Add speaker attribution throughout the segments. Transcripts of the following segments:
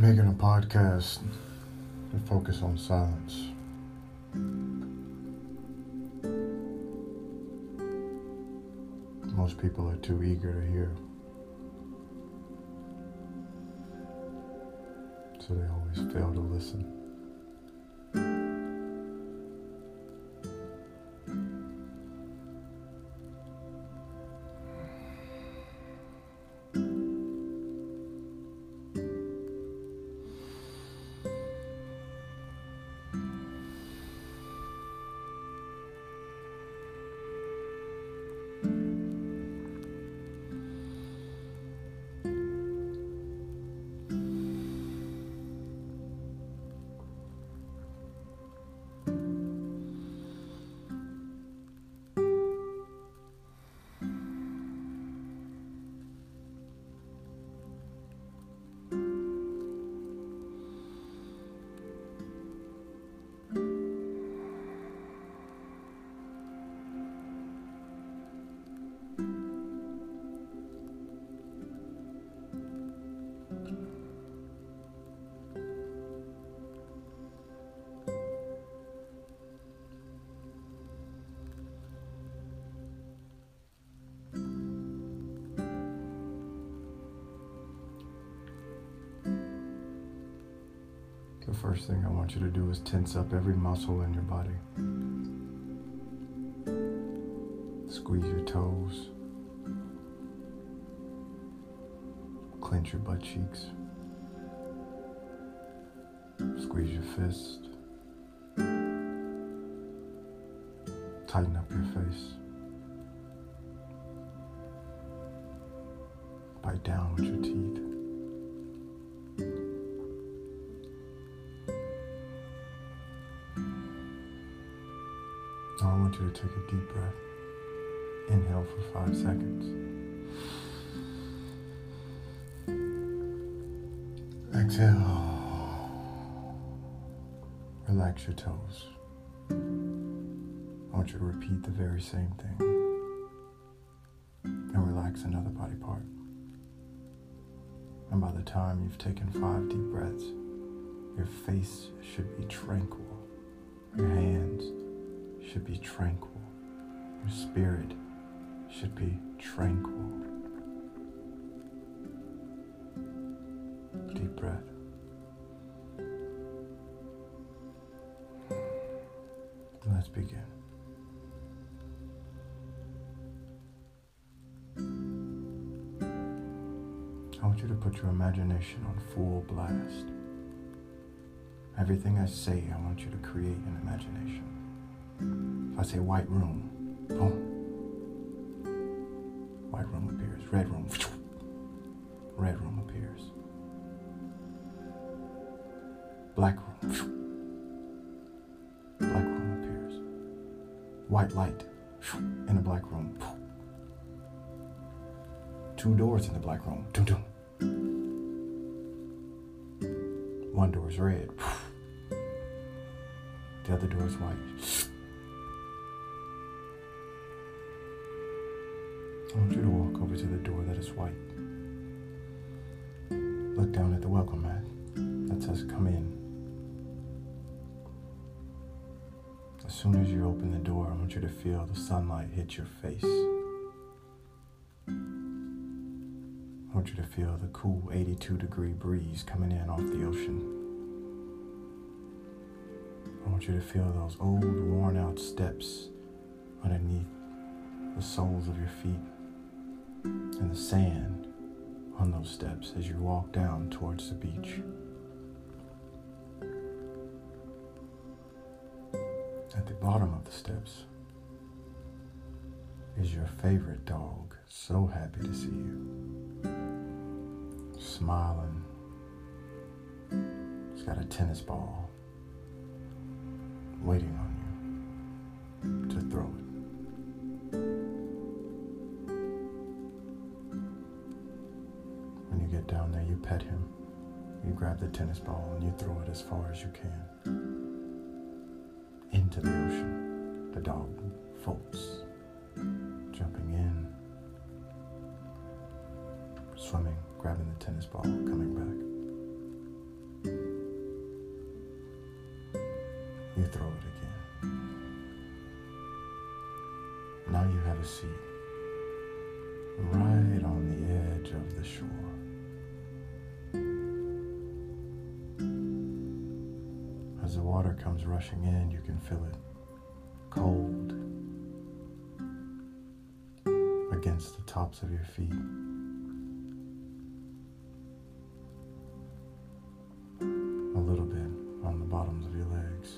Speaker 1: making a podcast to focus on silence. Most people are too eager to hear. So they always fail to listen. First thing I want you to do is tense up every muscle in your body. Squeeze your toes. Clench your butt cheeks. Squeeze your fist. Tighten up your face. Bite down with your teeth. Take a deep breath. Inhale for five seconds. Exhale. Relax your toes. I want you to repeat the very same thing. And relax another body part. And by the time you've taken five deep breaths, your face should be tranquil. Your hands should be tranquil. Your spirit should be tranquil. Deep breath. Let's begin. I want you to put your imagination on full blast. Everything I say, I want you to create an imagination. If I say white room, boom. White room appears. Red room, red room appears. Black room, black room appears. White light in the black room. Two doors in the black room. One door is red. The other door is white. I want you to walk over to the door that is white. Look down at the welcome mat that says come in. As soon as you open the door, I want you to feel the sunlight hit your face. I want you to feel the cool 82 degree breeze coming in off the ocean. I want you to feel those old, worn out steps underneath the soles of your feet and the sand on those steps as you walk down towards the beach. At the bottom of the steps is your favorite dog, so happy to see you. Smiling. He's got a tennis ball waiting on you to throw it. pet him. You grab the tennis ball and you throw it as far as you can. Into the ocean. The dog folds, jumping in, swimming, grabbing the tennis ball, coming back. You throw it again. Now you have a seat right on the edge of the shore. Water comes rushing in, you can feel it cold against the tops of your feet. A little bit on the bottoms of your legs.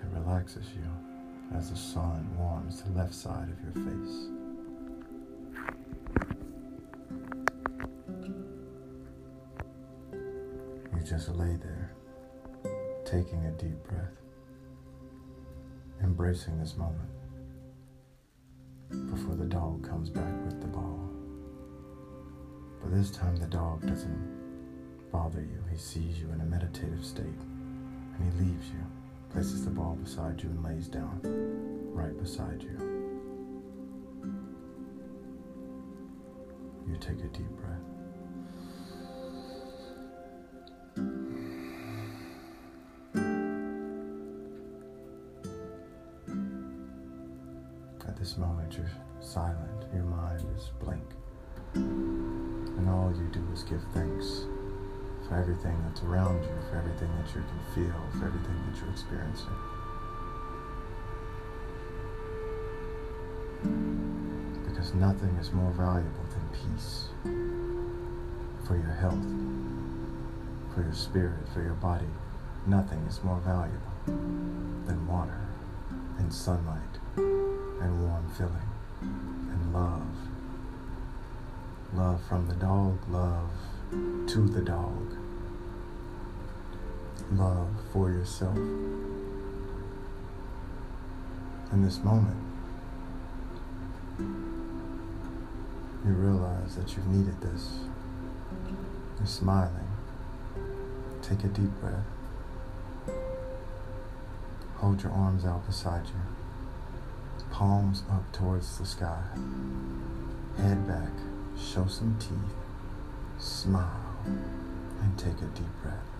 Speaker 1: It relaxes you as the sun warms the left side of your face. Just lay there, taking a deep breath, embracing this moment before the dog comes back with the ball. But this time the dog doesn't bother you. He sees you in a meditative state and he leaves you, places the ball beside you, and lays down right beside you. You take a deep breath. Everything that's around you, for everything that you can feel, for everything that you're experiencing. Because nothing is more valuable than peace for your health, for your spirit, for your body. Nothing is more valuable than water and sunlight and warm feeling and love. Love from the dog, love to the dog. Love for yourself. In this moment, you realize that you've needed this. You're smiling. Take a deep breath. Hold your arms out beside you, palms up towards the sky. Head back, show some teeth, smile, and take a deep breath.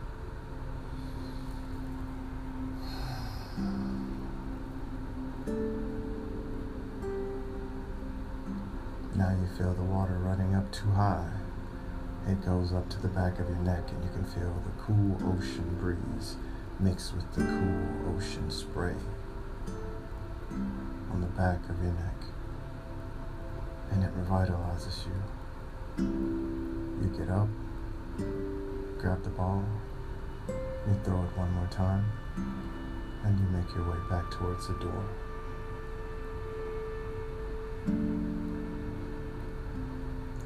Speaker 1: Now you feel the water running up too high. It goes up to the back of your neck, and you can feel the cool ocean breeze mixed with the cool ocean spray on the back of your neck. And it revitalizes you. You get up, grab the ball, you throw it one more time, and you make your way back towards the door.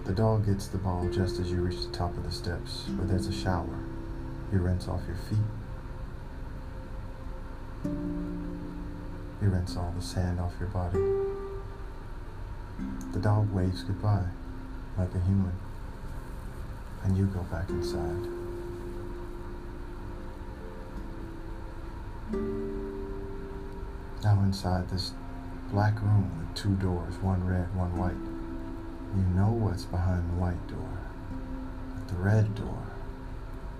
Speaker 1: The dog gets the ball just as you reach the top of the steps where there's a shower. You rinse off your feet. You rinse all the sand off your body. The dog waves goodbye like a human. And you go back inside. Inside this black room with two doors, one red, one white. You know what's behind the white door, but the red door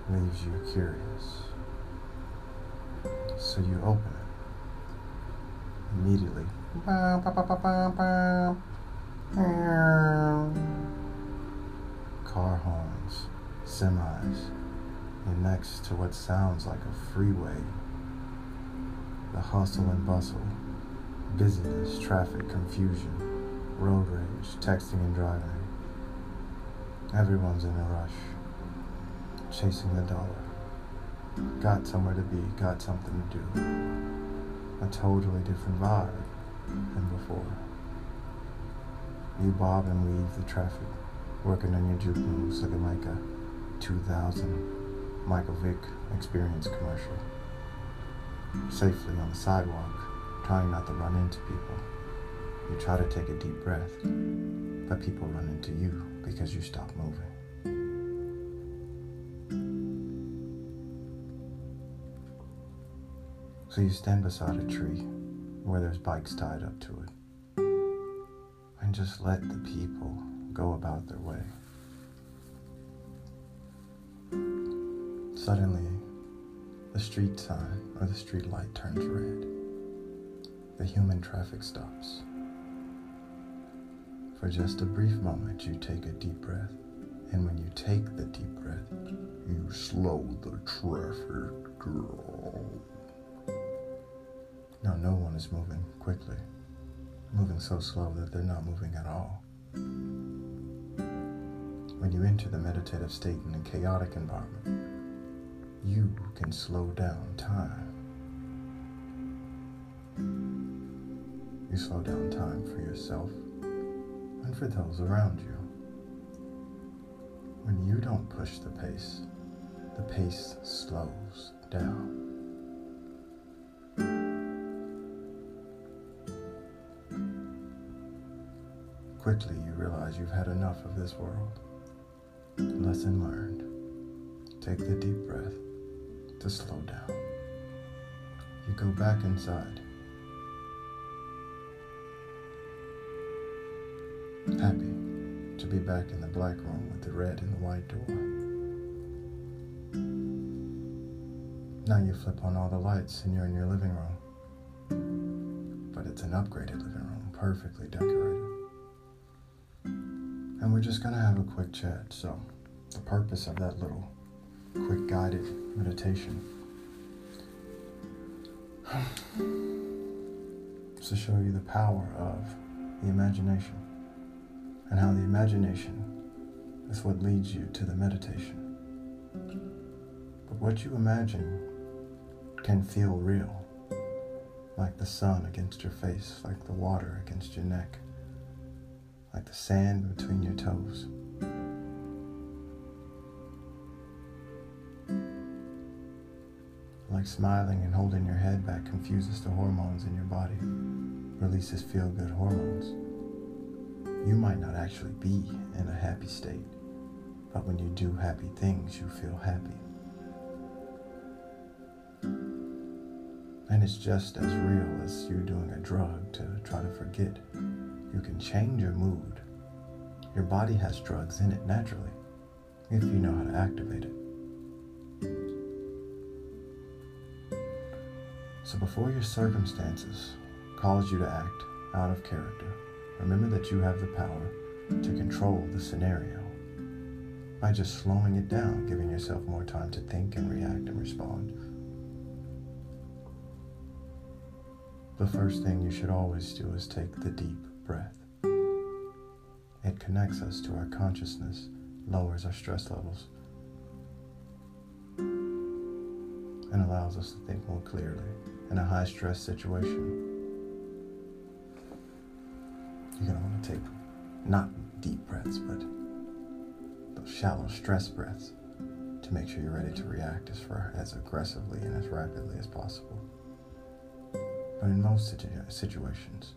Speaker 1: leaves you curious. So you open it. Immediately, car horns, semis. You're next to what sounds like a freeway. The hustle and bustle, busyness, traffic, confusion, road rage, texting and driving. Everyone's in a rush, chasing the dollar. Got somewhere to be, got something to do. A totally different vibe than before. You bob and weave the traffic, working on your juke moves looking like a 2000 Michael Vick experience commercial. Safely on the sidewalk, trying not to run into people. You try to take a deep breath, but people run into you because you stop moving. So you stand beside a tree where there's bikes tied up to it and just let the people go about their way. Suddenly, the street sign or the street light turns red. the human traffic stops. For just a brief moment, you take a deep breath. And when you take the deep breath, you slow the traffic down. Now, no one is moving quickly, moving so slow that they're not moving at all. When you enter the meditative state in a chaotic environment, you can slow down time. You slow down time for yourself and for those around you. When you don't push the pace, the pace slows down. Quickly, you realize you've had enough of this world. Lesson learned. Take the deep breath to slow down. You go back inside. Happy to be back in the black room with the red and the white door. Now you flip on all the lights and you're in your living room. But it's an upgraded living room, perfectly decorated. And we're just to have a quick chat. So, the purpose of that little quick guided meditation is to show you the power of the imagination and how the imagination is what leads you to the meditation. But what you imagine can feel real, like the sun against your face, like the water against your neck like the sand between your toes. Like smiling and holding your head back confuses the hormones in your body, releases feel good hormones. You might not actually be in a happy state, but when you do happy things, you feel happy. And it's just as real as you doing a drug to try to forget you can change your mood. Your body has drugs in it naturally if you know how to activate it. So before your circumstances cause you to act out of character, remember that you have the power to control the scenario by just slowing it down, giving yourself more time to think and react and respond. The first thing you should always do is take the deep breath. It connects us to our consciousness, lowers our stress levels, and allows us to think more clearly in a high stress situation. You're going to want to take not deep breaths, but those shallow stress breaths to make sure you're ready to react as, far, as aggressively and as rapidly as possible. But in most situations,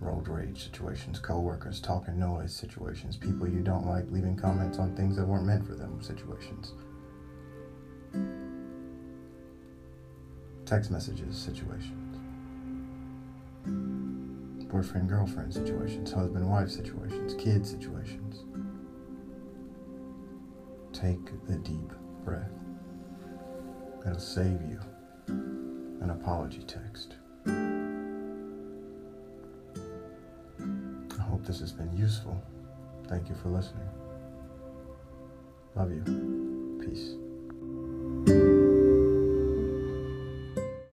Speaker 1: road rage situations, coworkers, talking noise situations, people you don't like leaving comments on things that weren't meant for them situations. Text messages situations. Boyfriend girlfriend situations, husband wife situations, kid situations. Take the deep breath. It'll save you an apology text. I hope this has been useful. Thank you for listening. Love you. Peace.